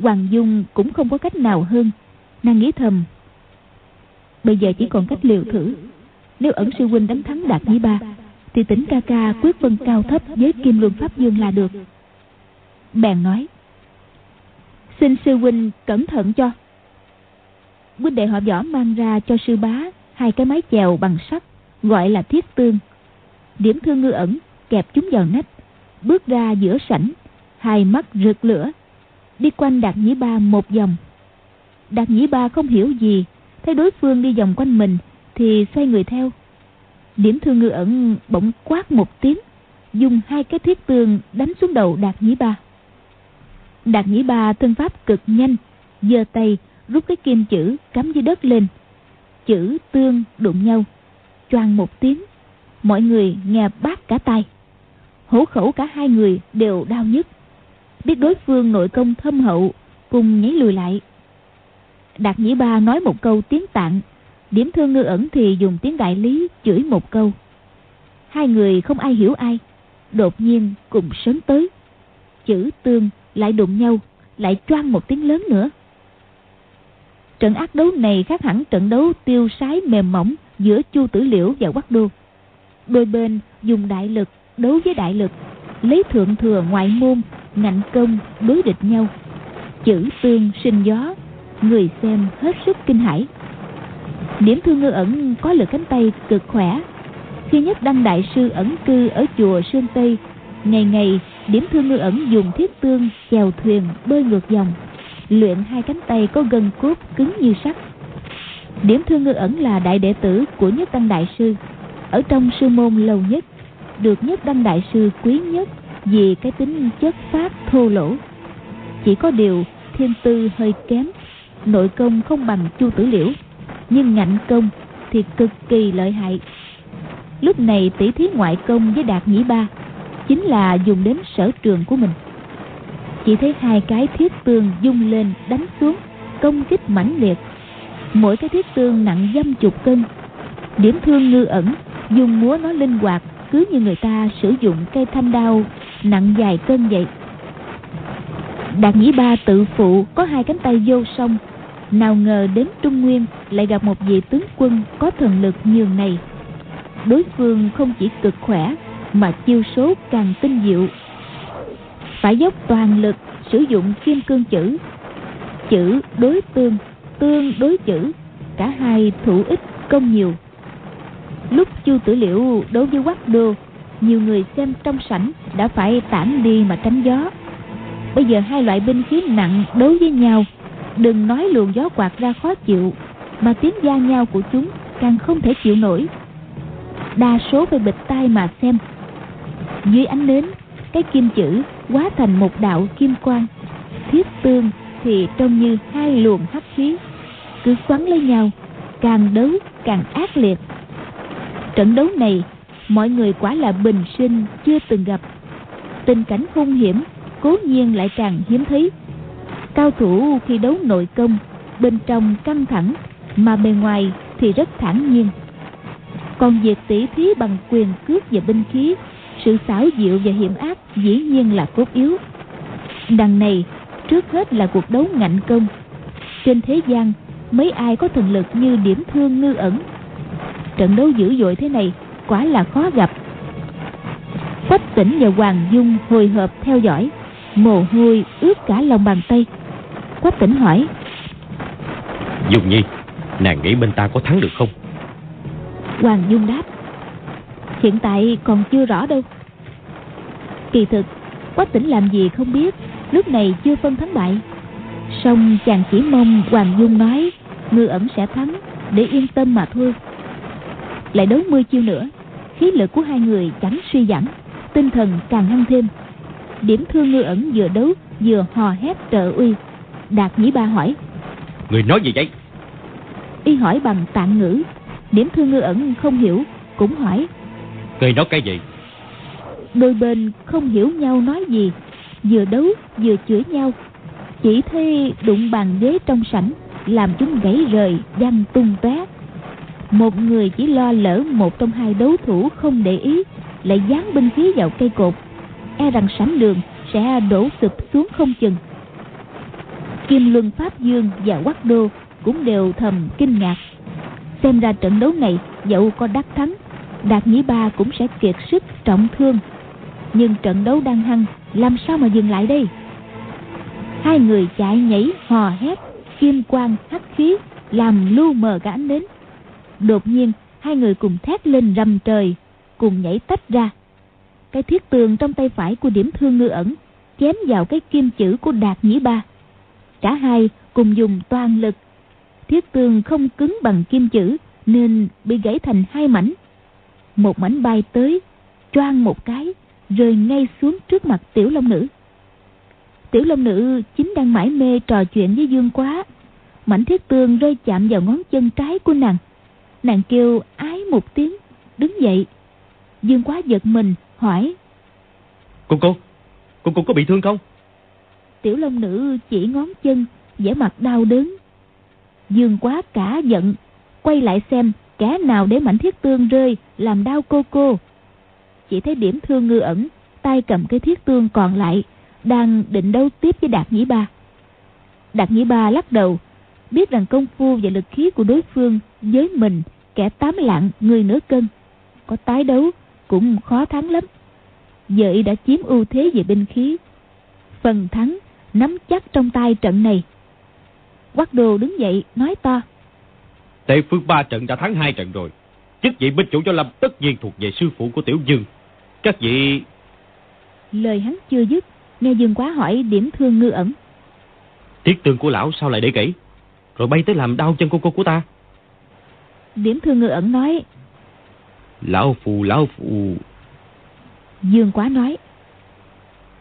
hoàng dung cũng không có cách nào hơn. Nàng nghĩ thầm, bây giờ chỉ còn cách liều thử. Nếu ẩn sư huynh đánh thắng đạt nhĩ ba, thì tỉnh ca ca quyết phân cao thấp với kim luân pháp dương là được. Bèn nói, xin sư huynh cẩn thận cho. Huynh đệ họ võ mang ra cho sư bá hai cái mái chèo bằng sắt, gọi là thiết tương. Điểm thương ngư ẩn kẹp chúng vào nách, bước ra giữa sảnh, hai mắt rực lửa đi quanh đạt nhĩ ba một vòng. Đạt nhĩ ba không hiểu gì. Thấy đối phương đi vòng quanh mình, thì xoay người theo. Điểm thương ngư ẩn bỗng quát một tiếng, dùng hai cái thiết tương đánh xuống đầu đạt nhĩ ba. Đạt nhĩ ba thân pháp cực nhanh, giơ tay, rút cái kim chữ cắm dưới đất lên. Chữ tương đụng nhau, choang một tiếng, mọi người nghe bát cả tay hổ khẩu cả hai người đều đau nhức biết đối phương nội công thâm hậu, cùng nhảy lùi lại. Đạt nhĩ ba nói một câu tiếng tạng. Điểm thương ngư ẩn thì dùng tiếng đại lý chửi một câu. Hai người không ai hiểu ai. Đột nhiên, cùng sớm tới. Chữ tương lại đụng nhau, lại choang một tiếng lớn nữa. Trận ác đấu này khác hẳn trận đấu tiêu sái mềm mỏng giữa chu tử liễu và quắc đô. Đôi bên dùng đại lực, đấu với đại lực, lấy thượng thừa ngoại môn ngạnh công đối địch nhau. Chữ tương sinh gió, người xem hết sức kinh hãi. Điểm thương ngư ẩn có lực cánh tay cực khỏe. Khi nhất đăng đại sư ẩn cư ở chùa sơn tây, ngày ngày điểm thương ngư ẩn dùng thiết tương chèo thuyền bơi ngược dòng. Luyện hai cánh tay có gân cốt cứng như sắt. Điểm thương ngư ẩn là đại đệ tử của nhất đăng đại sư. Ở trong sư môn lâu nhất, được nhất đăng đại sư quý nhất vì cái tính chất phát thô lỗ. Chỉ có điều thiên tư hơi kém, nội công không bằng chu tử liễu, nhưng ngạnh công thì cực kỳ lợi hại. Lúc này tỷ thí ngoại công với đạt nhĩ ba chính là dùng đến sở trường của mình. Chỉ thấy hai cái thiết tương dung lên đánh xuống, công kích mãnh liệt. Mỗi cái thiết tương nặng dăm chục cân, điểm thương ngư ẩn, dùng múa nó linh hoạt, cứ như người ta sử dụng cây thanh đao nặng dài cân vậy đạt nhĩ ba tự phụ có hai cánh tay vô song nào ngờ đến Trung Nguyên lại gặp một vị tướng quân có thần lực nhường này. Đối phương không chỉ cực khỏe mà chiêu số càng tinh diệu. Phải dốc toàn lực sử dụng kim cương chữ. Chữ đối tương, tương đối chữ, cả hai thủ ích công nhiều. Lúc Chu Tử Liễu đối với Quách Đô, nhiều người xem trong sảnh đã phải tản đi mà tránh gió. Bây giờ hai loại binh khí nặng đối với nhau. Đừng nói luồng gió quạt ra khó chịu, Mà tiếng da nhau của chúng càng không thể chịu nổi. Đa số phải bịt tai mà xem. Dưới ánh nến, Cái kim chữ quá thành một đạo kim quang. Thiết tương thì trông như hai luồng hắc khí, Cứ xoắn lấy nhau, Càng đấu càng ác liệt. Trận đấu này Mọi người quả là bình sinh, chưa từng gặp. Tình cảnh hung hiểm, Cố nhiên lại càng hiếm thấy. Cao thủ khi đấu nội công, Bên trong căng thẳng, Mà bề ngoài thì rất thản nhiên. Còn việc tỉ thí bằng quyền cước và binh khí, Sự xảo diệu và hiểm ác dĩ nhiên là cốt yếu. Đằng này, trước hết là cuộc đấu ngạnh công. Trên thế gian, mấy ai có thần lực như điểm thương ngư ẩn? Trận đấu dữ dội thế này quả là khó gặp. Quách tỉnh và Hoàng Dung hồi hộp theo dõi Mồ hôi ướt cả lòng bàn tay. Quách tỉnh hỏi Dung Nhi Nàng nghĩ bên ta có thắng được không? Hoàng Dung đáp Hiện tại còn chưa rõ đâu. Kỳ thực Quách tỉnh làm gì không biết Lúc này chưa phân thắng bại. Xong chàng chỉ mong Hoàng Dung nói Ngư ẩn sẽ thắng Để yên tâm mà thôi. Lại đấu mươi chiêu nữa Khí lực của hai người chẳng suy giảm Tinh thần càng hăng thêm. Điểm thương ngư ẩn vừa đấu Vừa hò hét trợ uy. Đạt Nhĩ Ba hỏi. Người nói gì vậy? Y hỏi bằng tạng ngữ. Điểm thương ngư ẩn không hiểu Cũng hỏi. Người nói cái gì? Đôi bên không hiểu nhau nói gì Vừa đấu vừa chửi nhau. Chỉ thấy đụng bàn ghế trong sảnh Làm chúng gãy rời văng tung tóe một người chỉ lo lỡ một trong hai đấu thủ không để ý Lại dán binh khí vào cây cột E rằng sảnh đường sẽ đổ sụp xuống không chừng Kim Luân Pháp Dương và Quắc Đô cũng đều thầm kinh ngạc. Xem ra trận đấu này dẫu có đắc thắng, Đạt Nhĩ Ba cũng sẽ kiệt sức trọng thương. Nhưng trận đấu đang hăng, làm sao mà dừng lại đây? Hai người chạy nhảy hò hét, kim quang hắc khí làm lu mờ cả ánh đến. Đột nhiên, hai người cùng thét lên rầm trời, cùng nhảy tách ra. Cái thiết tường trong tay phải của điểm thương ngư ẩn chém vào cái kim chữ của Đạt Nhĩ Ba. Cả hai cùng dùng toàn lực. Thiết tường không cứng bằng kim chữ nên bị gãy thành hai mảnh. Một mảnh bay tới choang một cái rơi ngay xuống trước mặt tiểu long nữ. Tiểu long nữ chính đang mải mê trò chuyện với dương quá. Mảnh thiết tường rơi chạm vào ngón chân trái của nàng nàng kêu ái một tiếng đứng dậy. Dương quá giật mình hỏi. Cô cô cô cô có bị thương không? Tiểu long nữ chỉ ngón chân vẻ mặt đau đớn. Dương quá cả giận quay lại xem kẻ nào để mảnh thiết tương rơi làm đau cô cô. Chỉ thấy điểm thương ngư ẩn tay cầm cái thiết tương còn lại đang định đấu tiếp với đạt nhĩ ba. Đạt nhĩ ba lắc đầu biết rằng công phu và lực khí của đối phương với mình kẻ tám lạng người nửa cân có tái đấu cũng khó thắng lắm giờ y đã chiếm ưu thế về binh khí phần thắng nắm chắc trong tay trận này. Quắc đồ đứng dậy nói to. Tề phương ba trận đã thắng hai trận rồi. Chức vị binh chủ cho Lâm tất nhiên thuộc về sư phụ của Tiểu Dương. Các vị... Lời hắn chưa dứt, nghe Dương quá hỏi điểm thương ngư ẩn. Tiết tương của lão sao lại để gãy? Rồi bay tới làm đau chân cô cô của ta. Điểm thương ngư ẩn nói. Lão phù, lão phù... Dương quá nói.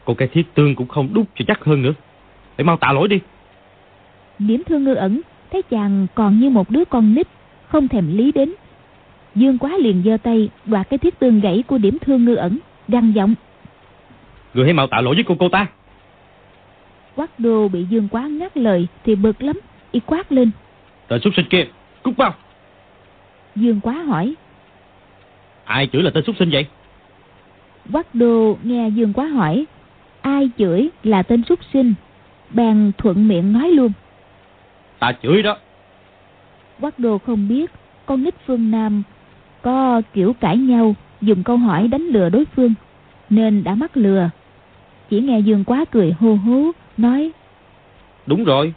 Cô cái thiết tương cũng không đúc cho chắc hơn nữa. Để mau tạ lỗi đi. Điểm thương ngư ẩn Thấy chàng còn như một đứa con nít Không thèm lý đến. Dương quá liền giơ tay đoạt cái thiết tương gãy của điểm thương ngư ẩn Găng giọng. Người hãy mau tạ lỗi với cô cô ta. Quát đô bị Dương quá ngắt lời Thì bực lắm Y quát lên. Tên xuất sinh kia Cút mau Dương quá hỏi. Ai chửi là tên xuất sinh vậy? Quát đô nghe Dương quá hỏi ai chửi là tên súc sinh? Bèn thuận miệng nói luôn. Ta chửi đó. Quắc đô không biết con nít phương Nam có kiểu cãi nhau dùng câu hỏi đánh lừa đối phương nên đã mắc lừa. Chỉ nghe Dương Quá cười hô hố nói Đúng rồi,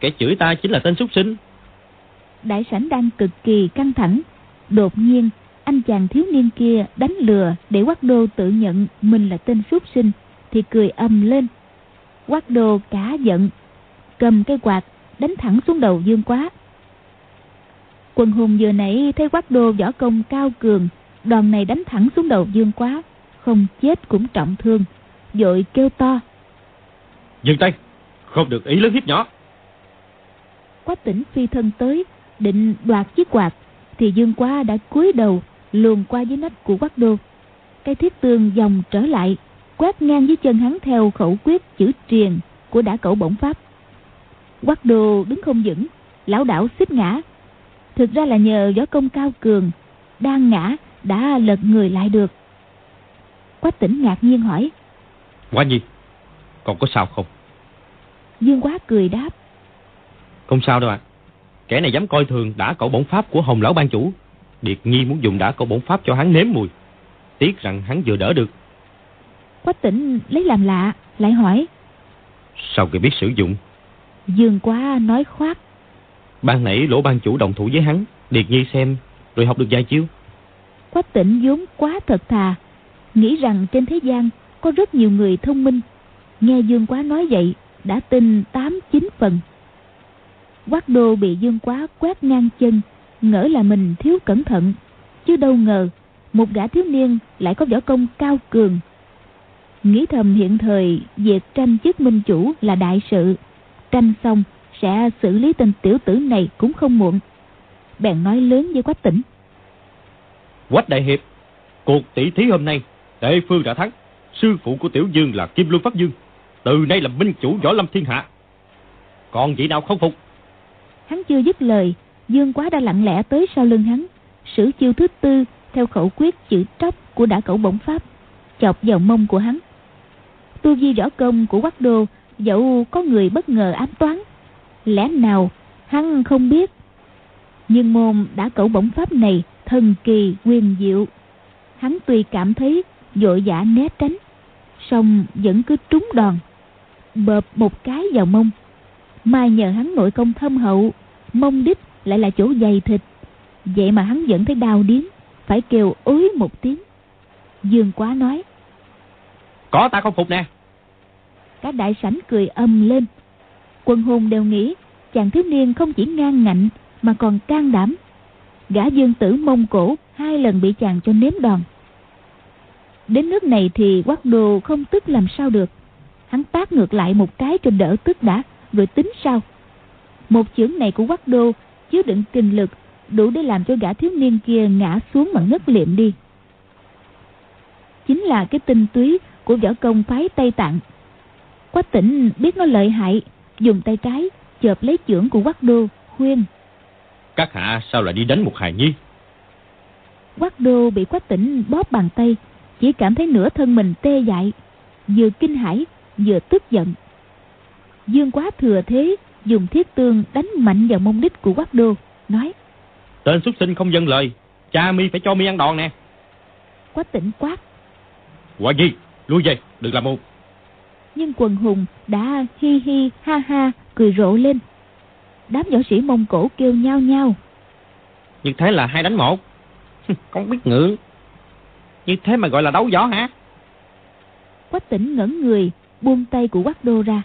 kẻ chửi ta chính là tên súc sinh. Đại sảnh đang cực kỳ căng thẳng. Đột nhiên, anh chàng thiếu niên kia đánh lừa để Quắc Đô tự nhận mình là tên súc sinh thì cười ầm lên. Quắc Đô cả giận, cầm cây quạt đánh thẳng xuống đầu Dương Quá. Quần hùng vừa nãy thấy Quắc Đô võ công cao cường, đòn này đánh thẳng xuống đầu Dương Quá, không chết cũng trọng thương, dội kêu to. Dừng tay, không được ý lớn hiếp nhỏ. Quách tỉnh phi thân tới, định đoạt chiếc quạt, thì Dương Quá đã cúi đầu luồn qua dưới nách của Quách Đô. Cây thiết tương dòng trở lại, quét ngang dưới chân hắn theo khẩu quyết chữ triền của đã cẩu bổng pháp. Quách Đô đứng không vững, lão đảo xích ngã. Thực ra là nhờ võ công cao cường, đang ngã đã lật người lại được. Quách tỉnh ngạc nhiên hỏi. Quá nhi, còn có sao không? Dương Quá cười đáp. Không sao đâu ạ. Kẻ này dám coi thường đã cẩu bổng pháp của Hồng Lão Ban Chủ. Điệt Nhi muốn dùng đã cẩu bổng pháp cho hắn nếm mùi. Tiếc rằng hắn vừa đỡ được. Quách tỉnh lấy làm lạ, lại hỏi. Sao kìa biết sử dụng? Dương Quá nói khoát. Ban nãy lỗ ban chủ đồng thủ với hắn. Điệt Nhi xem, rồi học được vài chiêu. Quách tỉnh vốn quá thật thà. Nghĩ rằng trên thế gian có rất nhiều người thông minh. Nghe Dương Quá nói vậy, đã tin tám chín phần. Quát đô bị Dương Quá quét ngang chân, ngỡ là mình thiếu cẩn thận, chứ đâu ngờ một gã thiếu niên lại có võ công cao cường. Nghĩ thầm hiện thời việc tranh chức minh chủ là đại sự, tranh xong sẽ xử lý tên tiểu tử này cũng không muộn. Bèn nói lớn với Quách Tỉnh. Quách Đại Hiệp, cuộc tỷ thí hôm nay, đệ Phương đã thắng. Sư phụ của Tiểu Dương là Kim Luân Pháp Dương. Từ nay là minh chủ võ lâm thiên hạ. Còn vị nào không phục? Hắn chưa dứt lời, Dương Quá đã lặng lẽ tới sau lưng hắn, sử chiêu thứ tư theo khẩu quyết chữ tróc của đã cẩu bổng pháp, chọc vào mông của hắn. Tu vi võ công của Quắc Đô dẫu có người bất ngờ ám toán, lẽ nào hắn không biết. Nhưng môn đã cẩu bổng pháp này thần kỳ quyền diệu. Hắn tuy cảm thấy vội vã né tránh, song vẫn cứ trúng đòn, bợp một cái vào mông. Mai nhờ hắn nội công thâm hậu, mông đích lại là chỗ dày thịt. Vậy mà hắn vẫn thấy đau điếng, phải kêu ối một tiếng. Dương quá nói. Có ta không phục nè. Cả đại sảnh cười âm lên. Quân hùng đều nghĩ chàng thiếu niên không chỉ ngang ngạnh mà còn can đảm. Gã dương tử mông cổ hai lần bị chàng cho nếm đòn. Đến nước này thì quát đồ không tức làm sao được. Hắn tác ngược lại một cái cho đỡ tức đã, rồi tính sao. Một chưởng này của quát đô chứa đựng kinh lực đủ để làm cho gã thiếu niên kia ngã xuống mà ngất liệm đi. Chính là cái tinh túy của võ công phái Tây Tạng. Quách tỉnh biết nó lợi hại, dùng tay trái chợp lấy chưởng của quát đô, khuyên. Các hạ sao lại đi đánh một hài nhi? Quát đô bị quách tỉnh bóp bàn tay, chỉ cảm thấy nửa thân mình tê dại, vừa kinh hãi vừa tức giận. Dương quá thừa thế dùng thiết tương đánh mạnh vào mông đích của quát đô, nói Tên xuất sinh không dân lời, cha mi phải cho mi ăn đòn nè. Quách tỉnh quát. Quả gì, lui về, đừng làm một. Nhưng quần hùng đã hi hi ha ha cười rộ lên. Đám võ sĩ Mông Cổ kêu nhau nhau. Như thế là hai đánh một. Con biết ngượng. Như thế mà gọi là đấu võ hả? Quách tỉnh ngẩn người, buông tay của Quách Đô ra.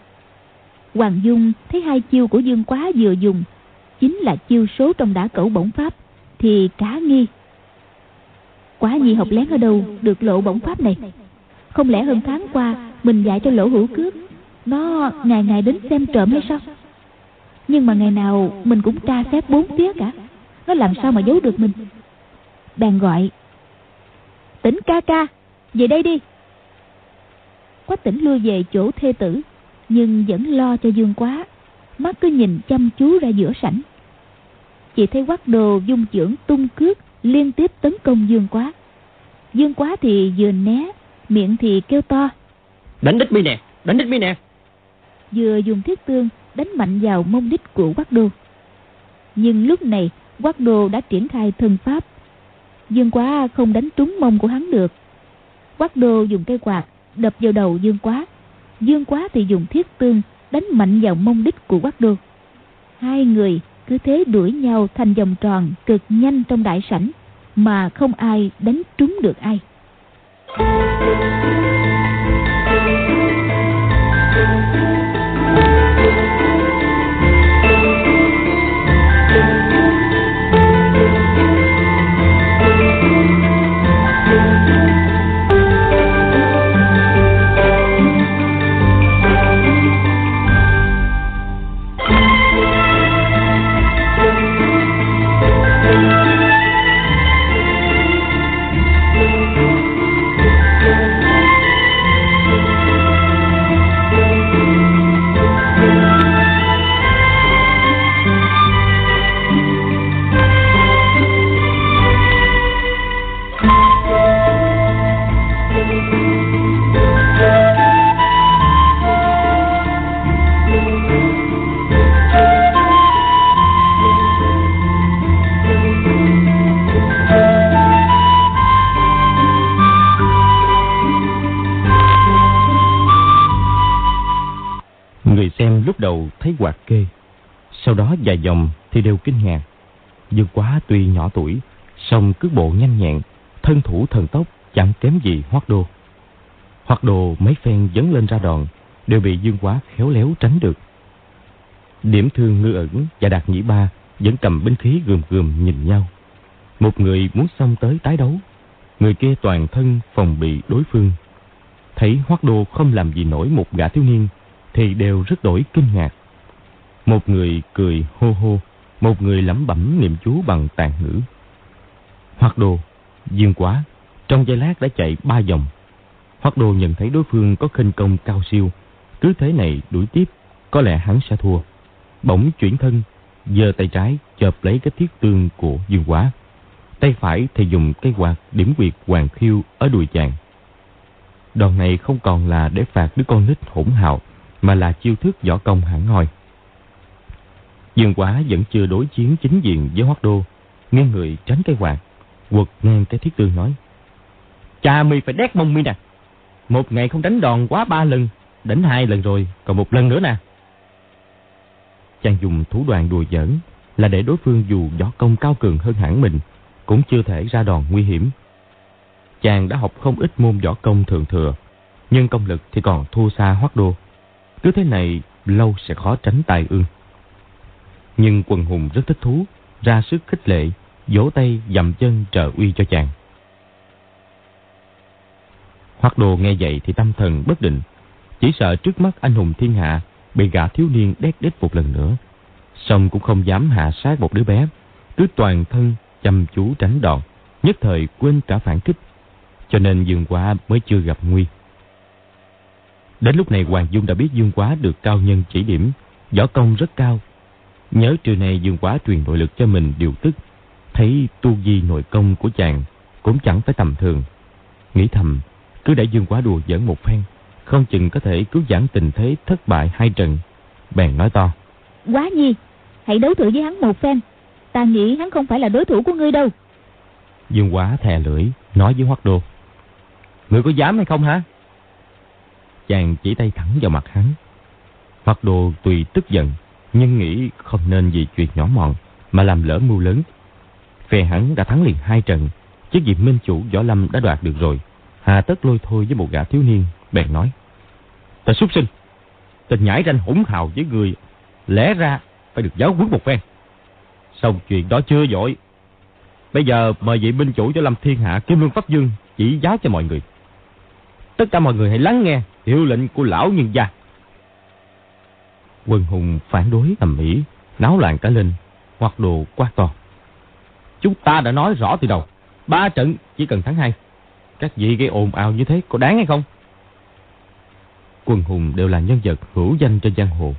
Hoàng Dung thấy hai chiêu của Dương Quá vừa dùng, chính là chiêu số trong đã cẩu bổng pháp, thì cá nghi. Quá nhi học lén ở đâu được lộ bổng pháp này? Không lẽ hơn tháng qua mình dạy cho lỗ hữu cướp, nó ngày ngày đến xem trộm hay sao? Nhưng mà ngày nào mình cũng tra xét bốn phía cả, nó làm sao mà giấu được mình? Bèn gọi Tỉnh ca ca Về đây đi Quách tỉnh lui về chỗ thê tử nhưng vẫn lo cho Dương quá. Mắt cứ nhìn chăm chú ra giữa sảnh. Chỉ thấy quát đồ dung trưởng tung cước Liên tiếp tấn công Dương quá. Dương quá thì vừa né Miệng thì kêu to. Đánh đích mi nè Đánh đích mi nè. Vừa dùng thiết tương đánh mạnh vào mông đích của quát đô nhưng lúc này quát đô đã triển khai thân pháp. Dương quá không đánh trúng mông của hắn được. Quát đô dùng cây quạt đập vào đầu dương quá dương quá thì dùng thiết tương đánh mạnh vào mông đích của quát đô. Hai người cứ thế đuổi nhau thành vòng tròn cực nhanh trong đại sảnh, mà không ai đánh trúng được ai. thấy Hoắc đồ mấy phen dấn lên ra đòn, đều bị Dương quá khéo léo tránh được. Điểm thương ngư ẩn và đạt nhĩ ba vẫn cầm binh khí gườm gườm nhìn nhau. Một người muốn xông tới tái đấu, người kia toàn thân phòng bị đối phương. Thấy Hoắc Đô không làm gì nổi một gã thiếu niên, thì đều rất đổi kinh ngạc. Một người cười hô hô, một người lẩm bẩm niệm chú bằng tàn ngữ. Hoắc đồ, dương quá, trong giây lát đã chạy ba vòng. Hoắc Đô nhận thấy đối phương có khinh công cao siêu, cứ thế này đuổi tiếp, có lẽ hắn sẽ thua. Bỗng chuyển thân, giơ tay trái chộp lấy cái thiết tương của dương quá. Tay phải thì dùng cây quạt điểm quyệt hoàng khiêu ở đùi chàng. Đòn này không còn là để phạt đứa con nít hỗn hào, mà là chiêu thức võ công hẳn hoi. Dương quá vẫn chưa đối chiến chính diện với Hoắc Đô, nghe người tránh cái quạt, quật ngang cái thiết tương nói. Cha mi phải đét mông mi nè, một ngày không đánh đòn quá ba lần, đánh hai lần rồi, còn một lần nữa nè. Chàng dùng thủ đoạn đùa giỡn là để đối phương dù võ công cao cường hơn hẳn mình, cũng chưa thể ra đòn nguy hiểm. Chàng đã học không ít môn võ công thượng thừa, nhưng công lực thì còn thua xa Hoắc Đô. Cứ thế này lâu sẽ khó tránh tài ương. Nhưng quần hùng rất thích thú, ra sức khích lệ, vỗ tay dầm chân trợ uy cho chàng. Hoắc đồ nghe vậy thì tâm thần bất định, chỉ sợ trước mắt anh hùng thiên hạ bị gã thiếu niên đét đít một lần nữa. Xong cũng không dám hạ sát một đứa bé, cứ toàn thân chăm chú tránh đòn, nhất thời quên cả phản kích. Cho nên Dương Quá mới chưa gặp nguy. Đến lúc này Hoàng Dung đã biết Dương Quá được cao nhân chỉ điểm, võ công rất cao. Nhớ trưa nay Dương Quá truyền nội lực cho mình điều tức, thấy tu vi nội công của chàng cũng chẳng phải tầm thường. Nghĩ thầm, cứ để Dương Quá đùa giỡn một phen, không chừng có thể cứu giãn tình thế thất bại hai trận. Bèn nói to. Quá nhi, hãy đấu thử với hắn một phen. Ta nghĩ hắn không phải là đối thủ của ngươi đâu. Dương Quá thè lưỡi, nói với Hoắc Đô. Ngươi có dám hay không hả? Chàng chỉ tay thẳng vào mặt hắn. Hoặc đồ tùy tức giận, nhưng nghĩ không nên vì chuyện nhỏ mọn mà làm lỡ mưu lớn. Phe hắn đã thắng liền hai trận, chứ vì minh chủ Võ Lâm đã đoạt được rồi. Hà tất lôi thôi với một gã thiếu niên, bèn nói. Ta súc sinh, tên nhãi ranh hỗn hào với người, lẽ ra phải được giáo huấn một phen. Xong chuyện đó chưa dội. Bây giờ mời vị binh chủ cho Lâm Thiên Hạ Kim Lương Pháp Dương chỉ giáo cho mọi người. Tất cả mọi người hãy lắng nghe hiệu lệnh của lão nhân gia. Quân hùng phản đối tầm mỹ, náo loạn cả lên, hoặc đồ quá to. Chúng ta đã nói rõ từ đầu, ba trận chỉ cần thắng hai. Các vị gây ồn ào như thế có đáng hay không? quần hùng đều là nhân vật hữu danh trên giang hồ,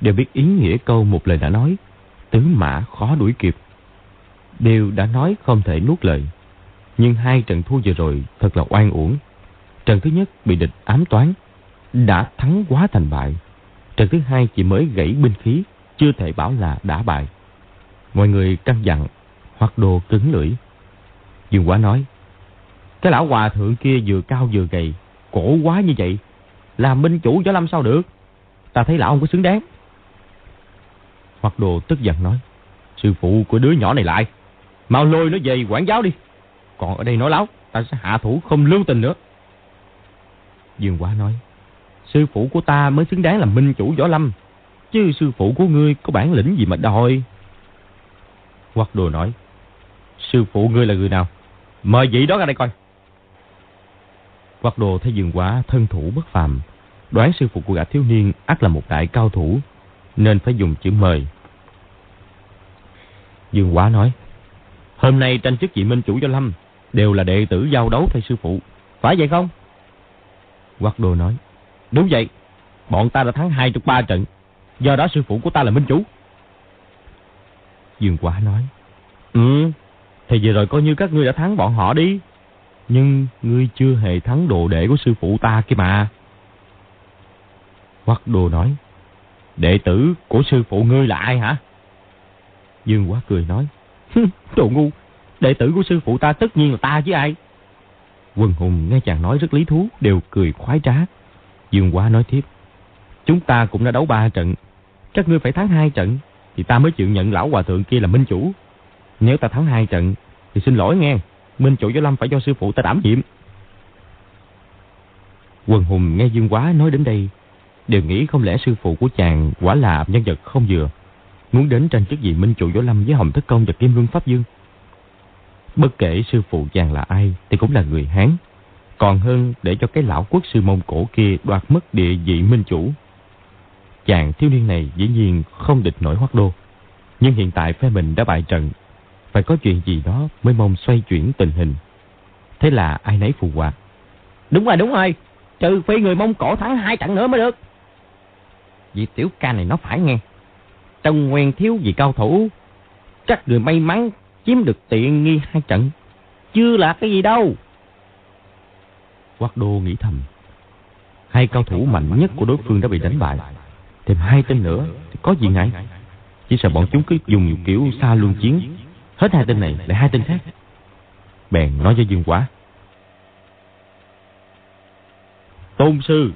đều biết ý nghĩa câu một lời đã nói, tứ mã khó đuổi kịp. Đều đã nói không thể nuốt lời, nhưng hai trận thua vừa rồi thật là oan uổng. Trận thứ nhất bị địch ám toán, đã thắng quá thành bại. Trận thứ hai chỉ mới gãy binh khí, chưa thể bảo là đã bại. Mọi người căng dặn, hoặc đồ cứng lưỡi. Dương Quá nói, cái lão hòa thượng kia vừa cao vừa gầy, cổ quá như vậy, làm minh chủ võ lâm sao được? Ta thấy lão không có xứng đáng. Hoặc đồ tức giận nói, sư phụ của đứa nhỏ này lại, mau lôi nó về quản giáo đi. Còn ở đây nói láo, ta sẽ hạ thủ không lưu tình nữa. Dương Quá nói, sư phụ của ta mới xứng đáng là minh chủ võ lâm, chứ sư phụ của ngươi có bản lĩnh gì mà đòi. Hoặc đồ nói, sư phụ ngươi là người nào? Mời vị đó ra đây coi. Hoặc đồ thấy Dương Quá thân thủ bất phàm, đoán sư phụ của gã thiếu niên ắt là một đại cao thủ, nên phải dùng chữ mời. Dương Quá nói, hôm nay tranh chức vị minh chủ võ lâm đều là đệ tử giao đấu thay sư phụ, phải vậy không? Quắc Đồ nói, đúng vậy, bọn ta đã thắng hai chục ba trận, do đó sư phụ của ta là minh chủ. Dương Quả nói, Ừ, thì vừa rồi coi như các ngươi đã thắng bọn họ đi, nhưng ngươi chưa hề thắng đồ đệ của sư phụ ta kia mà. Quắc Đồ nói, đệ tử của sư phụ ngươi là ai hả? Dương Quá cười nói, đồ ngu, đệ tử của sư phụ ta tất nhiên là ta chứ ai. Quân hùng nghe chàng nói rất lý thú, đều cười khoái trá. Dương Quá nói tiếp, chúng ta cũng đã đấu ba trận, các ngươi phải thắng hai trận, thì ta mới chịu nhận lão hòa thượng kia là minh chủ. Nếu ta thắng hai trận, thì xin lỗi nghe, minh chủ võ lâm phải do sư phụ ta đảm nhiệm. Quần hùng nghe Dương Quá nói đến đây, đều nghĩ không lẽ sư phụ của chàng quả là nhân vật không vừa, muốn đến tranh chức gì minh chủ võ lâm với Hồng Thất Công và Kim Luân Pháp Dương. Bất kể sư phụ chàng là ai thì cũng là người Hán. Còn hơn để cho cái lão quốc sư Mông Cổ kia đoạt mất địa vị minh chủ. Chàng thiếu niên này dĩ nhiên không địch nổi hoắc đô. Nhưng hiện tại phe mình đã bại trận. Phải có chuyện gì đó mới mong xoay chuyển tình hình. Thế là ai nấy phù hòa. Đúng rồi, đúng rồi. Trừ phi người Mông Cổ thắng hai trận nữa mới được. Vì tiểu ca này nó phải nghe. Trong nguyên thiếu gì cao thủ. Chắc người may mắn chiếm được tiện nghi hai trận. Chưa là cái gì đâu. Quát đô nghĩ thầm. Hai cao thủ mạnh nhất của đối phương đã bị đánh bại. Thêm hai tên nữa thì có gì ngại. Chỉ sợ bọn chúng cứ dùng kiểu xa luân chiến. Hết hai tên này lại hai tên khác. Bèn nói với Dương Quá. Tôn sư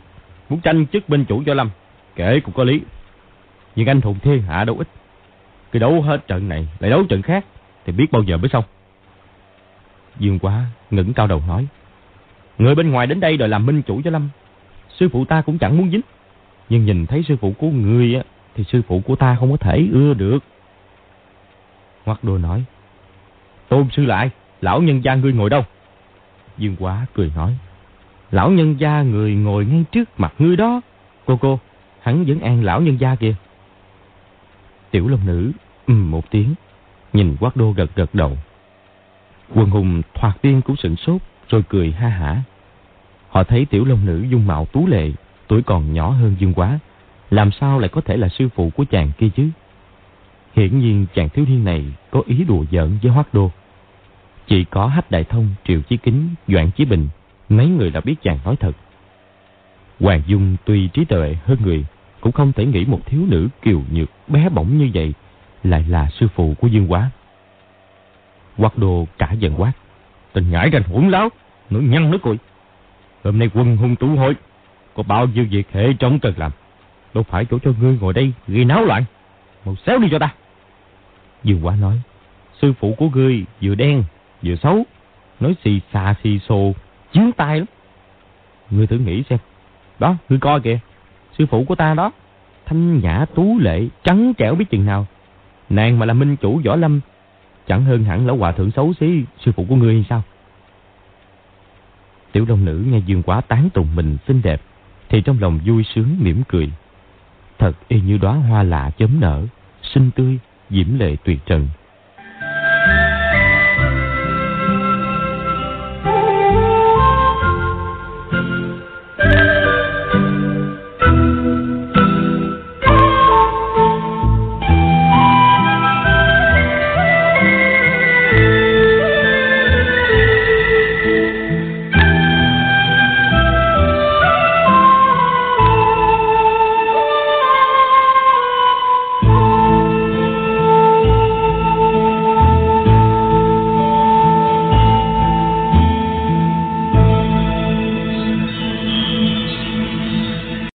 muốn tranh chức binh chủ cho Lâm. Kể cũng có lý. Nhưng anh thùng thiên hạ đâu ít. Cứ đấu hết trận này lại đấu trận khác thì biết bao giờ mới xong. Dương quá ngẩng cao đầu nói. Người bên ngoài đến đây đòi làm minh chủ cho Lâm. Sư phụ ta cũng chẳng muốn dính. Nhưng nhìn thấy sư phụ của người á, thì sư phụ của ta không có thể ưa được. Hoác đô nói. Tôn sư lại? Lão nhân gia ngươi ngồi đâu? Dương quá cười nói. Lão nhân gia người ngồi ngay trước mặt ngươi đó. Cô cô, hắn vẫn an lão nhân gia kìa. Tiểu long nữ, um, một tiếng, Nhìn quát đô gật gật đầu. Quân hùng thoạt tiên cũng sửng sốt rồi cười ha hả. Họ thấy tiểu long nữ dung mạo tú lệ, tuổi còn nhỏ hơn Dương Quá. Làm sao lại có thể là sư phụ của chàng kia chứ? Hiển nhiên chàng thiếu niên này có ý đùa giỡn với Hoác Đô. Chỉ có Hách Đại Thông, Triệu Chí Kính, Doãn Chí Bình, mấy người đã biết chàng nói thật. Hoàng Dung tuy trí tuệ hơn người, cũng không thể nghĩ một thiếu nữ kiều nhược, bé bỏng như vậy lại là sư phụ của Dương Quá. Hoắc Đô cả giận quát. Tình ngãi rành hỗn láo, nữa nhăn nữa cùi. Hôm nay quân hung tú hội, có bao nhiêu việc hệ trong cần làm. Đâu phải chỗ cho ngươi ngồi đây gây náo loạn màu xéo đi cho ta. Dương Quá nói, sư phụ của ngươi vừa đen, vừa xấu. Nói xì xà xì xồ, Chiến tai lắm. Ngươi thử nghĩ xem. Đó, ngươi coi kìa. Sư phụ của ta đó. Thanh nhã tú lệ, trắng trẻo biết chừng nào. Nàng mà là minh chủ võ lâm Chẳng hơn hẳn lão hòa thượng xấu xí Sư phụ của ngươi hay sao Tiểu đông nữ nghe Dương Quá tán tụng mình xinh đẹp Thì trong lòng vui sướng mỉm cười Thật y như đóa hoa lạ chấm nở Xinh tươi, diễm lệ tuyệt trần.